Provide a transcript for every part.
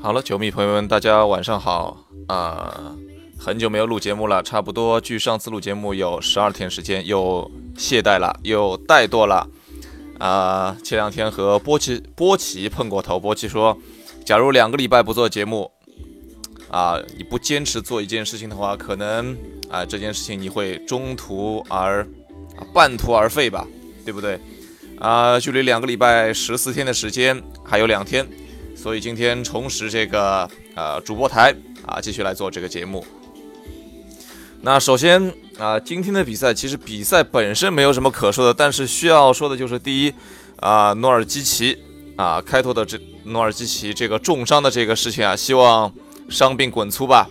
好了，球迷朋友们，大家晚上好啊！很久没有录节目了，差不多距上次录节目有十二天时间，又懈怠了，又怠惰了啊！前两天和波奇波奇碰过头，波奇说，假如两个礼拜不做节目啊，你不坚持做一件事情的话，可能啊这件事情你会中途而半途而废吧，对不对？啊，距离两个礼拜十四天的时间还有两天。所以今天重拾这个呃主播台啊，继续来做这个节目。那首先啊，今天的比赛其实比赛本身没有什么可说的，但是需要说的就是第一啊，诺尔基奇啊，开拓的这诺尔基奇这个重伤的这个事情啊，希望伤病滚粗吧。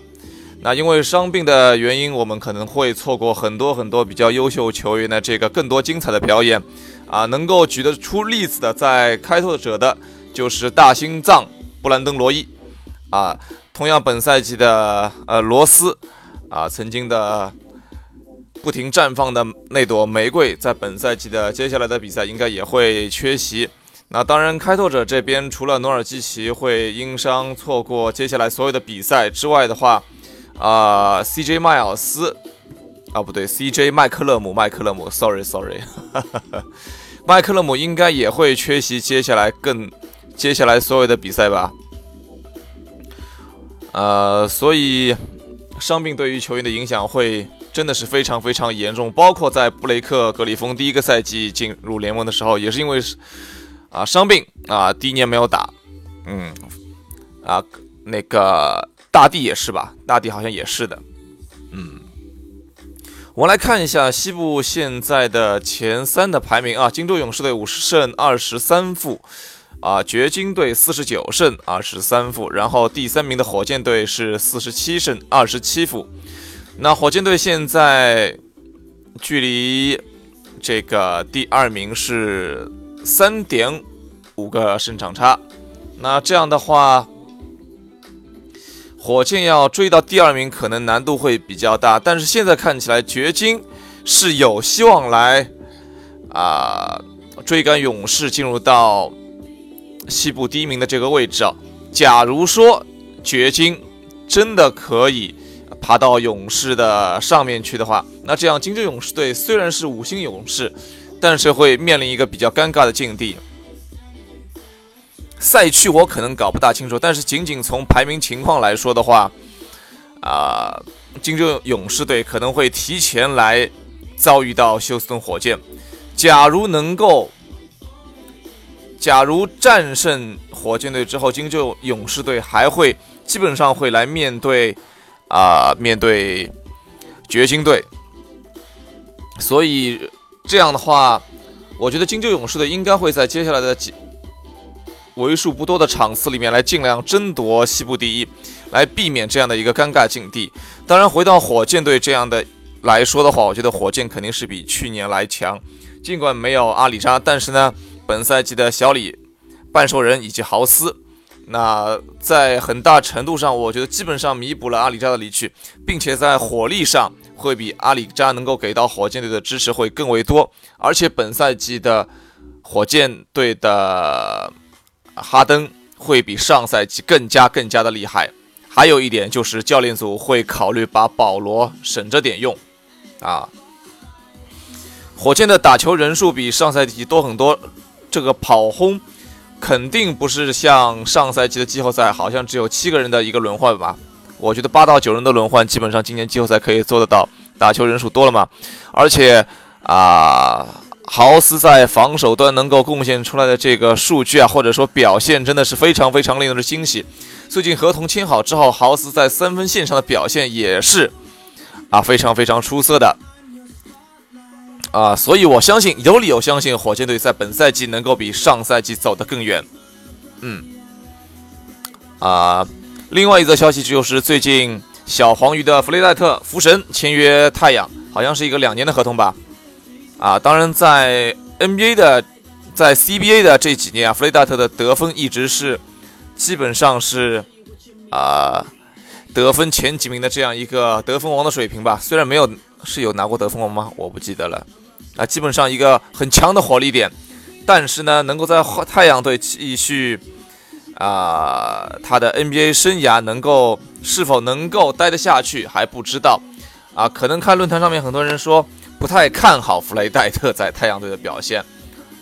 那因为伤病的原因，我们可能会错过很多很多比较优秀球员的这个更多精彩的表演啊，能够举得出例子的，在开拓者的。就是大心脏布兰登·罗伊啊，同样本赛季的呃罗斯啊，曾经的不停绽放的那朵玫瑰，在本赛季的接下来的比赛应该也会缺席。那当然，开拓者这边除了努尔基奇会因伤错过接下来所有的比赛之外的话，啊，CJ 迈尔斯啊，不对，CJ 麦克勒姆，麦克勒姆，sorry，sorry，麦克勒姆应该也会缺席接下来更。接下来所有的比赛吧，呃，所以伤病对于球员的影响会真的是非常非常严重。包括在布雷克·格里峰第一个赛季进入联盟的时候，也是因为啊伤病啊，第一年没有打。嗯，啊，那个大地也是吧？大地好像也是的。嗯，我们来看一下西部现在的前三的排名啊，金州勇士队五十胜二十三负。啊，掘金队四十九胜二十三负，然后第三名的火箭队是四十七胜二十七负。那火箭队现在距离这个第二名是三点五个胜场差。那这样的话，火箭要追到第二名可能难度会比较大。但是现在看起来，掘金是有希望来啊追赶勇士，进入到。西部第一名的这个位置啊，假如说掘金真的可以爬到勇士的上面去的话，那这样金州勇士队虽然是五星勇士，但是会面临一个比较尴尬的境地。赛区我可能搞不大清楚，但是仅仅从排名情况来说的话，啊，金州勇士队可能会提前来遭遇到休斯顿火箭。假如能够。假如战胜火箭队之后，金州勇士队还会基本上会来面对啊面对掘金队，所以这样的话，我觉得金州勇士队应该会在接下来的几为数不多的场次里面来尽量争夺西部第一，来避免这样的一个尴尬境地。当然，回到火箭队这样的来说的话，我觉得火箭肯定是比去年来强，尽管没有阿里扎，但是呢。本赛季的小李、半兽人以及豪斯，那在很大程度上，我觉得基本上弥补了阿里扎的离去，并且在火力上会比阿里扎能够给到火箭队的支持会更为多。而且本赛季的火箭队的哈登会比上赛季更加更加的厉害。还有一点就是教练组会考虑把保罗省着点用，啊，火箭的打球人数比上赛季多很多。这个跑轰肯定不是像上赛季的季后赛，好像只有七个人的一个轮换吧？我觉得八到九人的轮换，基本上今年季后赛可以做得到。打球人数多了嘛？而且啊，豪斯在防守端能够贡献出来的这个数据啊，或者说表现，真的是非常非常令人惊喜。最近合同签好之后，豪斯在三分线上的表现也是啊，非常非常出色的。啊，所以我相信有理由相信火箭队在本赛季能够比上赛季走得更远。嗯，啊，另外一则消息就是最近小黄鱼的弗雷戴特福神签约太阳，好像是一个两年的合同吧。啊，当然在 NBA 的，在 CBA 的这几年啊，弗雷戴特的得分一直是基本上是啊得分前几名的这样一个得分王的水平吧。虽然没有是有拿过得分王吗？我不记得了。啊，基本上一个很强的火力点，但是呢，能够在太阳队继续啊，他的 NBA 生涯能够是否能够待得下去还不知道啊。可能看论坛上面很多人说不太看好弗雷戴特在太阳队的表现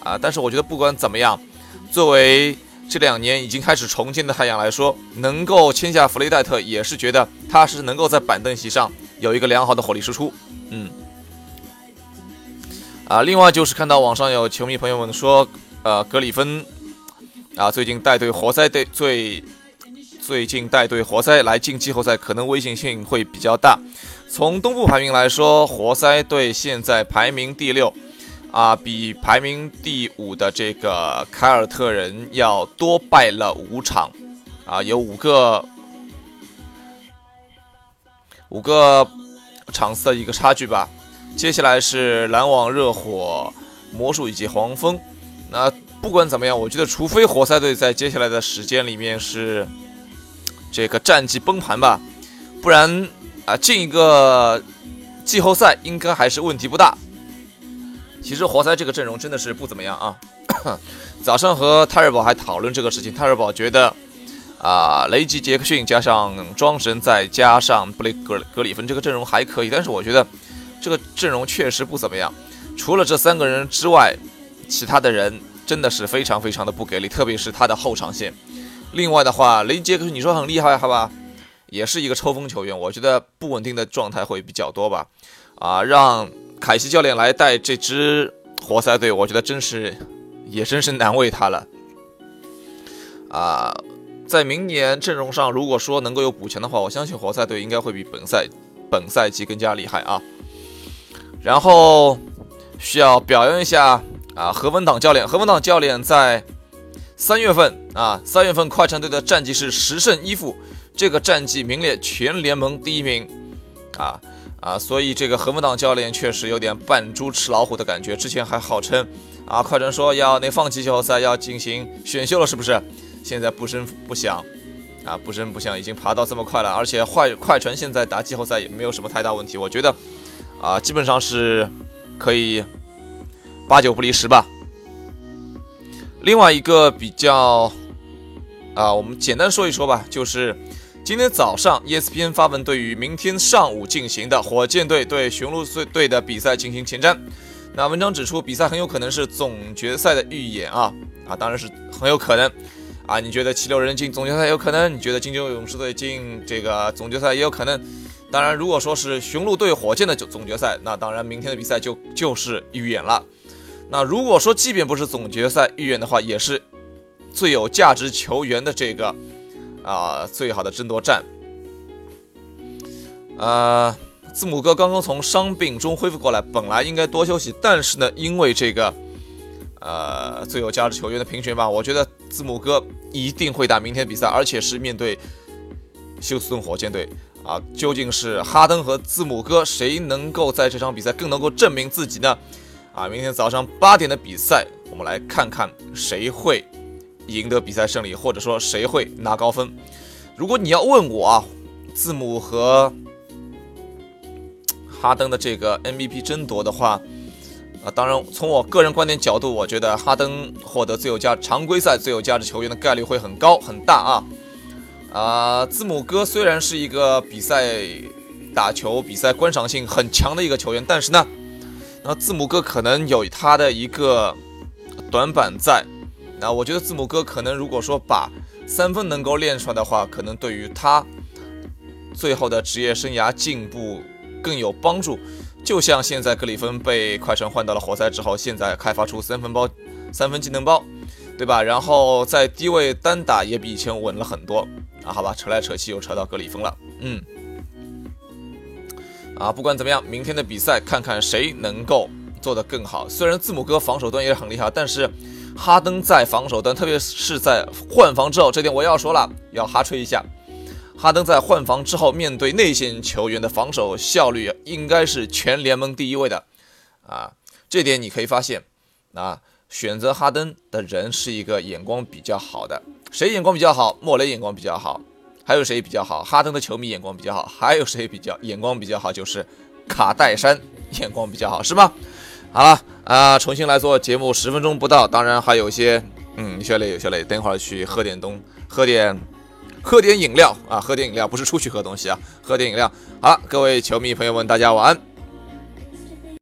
啊，但是我觉得不管怎么样，作为这两年已经开始重建的太阳来说，能够签下弗雷戴特也是觉得他是能够在板凳席上有一个良好的火力输出。嗯，啊，另外就是看到网上有球迷朋友们说，呃，格里芬。啊，最近带队活塞队最最近带队活塞来进季后赛，可能危险性会比较大。从东部排名来说，活塞队现在排名第六，啊，比排名第五的这个凯尔特人要多败了五场，啊，有五个五个场次的一个差距吧。接下来是篮网、热火、魔术以及黄蜂，那。不管怎么样，我觉得除非活塞队在接下来的时间里面是这个战绩崩盘吧，不然啊进一个季后赛应该还是问题不大。其实活塞这个阵容真的是不怎么样啊。早上和泰瑞宝还讨论这个事情，泰瑞宝觉得啊雷吉杰克逊加上庄神再加上布雷格格里芬这个阵容还可以，但是我觉得这个阵容确实不怎么样。除了这三个人之外，其他的人。真的是非常非常的不给力，特别是他的后场线。另外的话，雷杰克你说很厉害，好吧，也是一个抽风球员，我觉得不稳定的状态会比较多吧。啊，让凯西教练来带这支活塞队，我觉得真是也真是难为他了。啊，在明年阵容上，如果说能够有补强的话，我相信活塞队应该会比本赛本赛季更加厉害啊。然后需要表扬一下。啊，何文党教练，何文党教练在三月份啊，三月份快船队的战绩是十胜一负，这个战绩名列全联盟第一名，啊啊，所以这个何文党教练确实有点扮猪吃老虎的感觉。之前还号称啊，快船说要那放弃季后赛，要进行选秀了，是不是？现在不声不响，啊，不声不响，已经爬到这么快了，而且快快船现在打季后赛也没有什么太大问题，我觉得啊，基本上是可以。八九不离十吧。另外一个比较啊，我们简单说一说吧，就是今天早上 ESPN 发文，对于明天上午进行的火箭队对雄鹿队队的比赛进行前瞻。那文章指出，比赛很有可能是总决赛的预演啊啊，当然是很有可能啊。你觉得七六人进总决赛有可能？你觉得金州勇士队进这个总决赛也有可能？当然，如果说是雄鹿对火箭的总总决赛，那当然明天的比赛就就是预演了。那如果说，即便不是总决赛预言的话，也是最有价值球员的这个啊最好的争夺战。呃，字母哥刚刚从伤病中恢复过来，本来应该多休息，但是呢，因为这个呃最有价值球员的评选吧，我觉得字母哥一定会打明天比赛，而且是面对休斯顿火箭队啊。究竟是哈登和字母哥谁能够在这场比赛更能够证明自己呢？啊，明天早上八点的比赛，我们来看看谁会赢得比赛胜利，或者说谁会拿高分。如果你要问我啊，字母和哈登的这个 MVP 争夺的话，啊，当然从我个人观点角度，我觉得哈登获得最有价常规赛最有价值球员的概率会很高很大啊。啊，字母哥虽然是一个比赛打球、比赛观赏性很强的一个球员，但是呢。那字母哥可能有他的一个短板在，那我觉得字母哥可能如果说把三分能够练出来的话，可能对于他最后的职业生涯进步更有帮助。就像现在格里芬被快船换到了活塞之后，现在开发出三分包、三分技能包，对吧？然后在低位单打也比以前稳了很多啊。好吧，扯来扯去又扯到格里芬了，嗯。啊，不管怎么样，明天的比赛看看谁能够做得更好。虽然字母哥防守端也很厉害，但是哈登在防守端，特别是在换防之后，这点我要说了，要哈吹一下。哈登在换防之后，面对内线球员的防守效率应该是全联盟第一位的。啊，这点你可以发现，啊，选择哈登的人是一个眼光比较好的。谁眼光比较好？莫雷眼光比较好。还有谁比较好？哈登的球迷眼光比较好。还有谁比较眼光比较好？就是卡戴珊眼光比较好，是吗？好了啊，重新来做节目，十分钟不到，当然还有一些嗯，有些累，有些累，等会儿去喝点东，喝点，喝点饮料啊，喝点饮料，不是出去喝东西啊，喝点饮料。好了，各位球迷朋友们，大家晚安。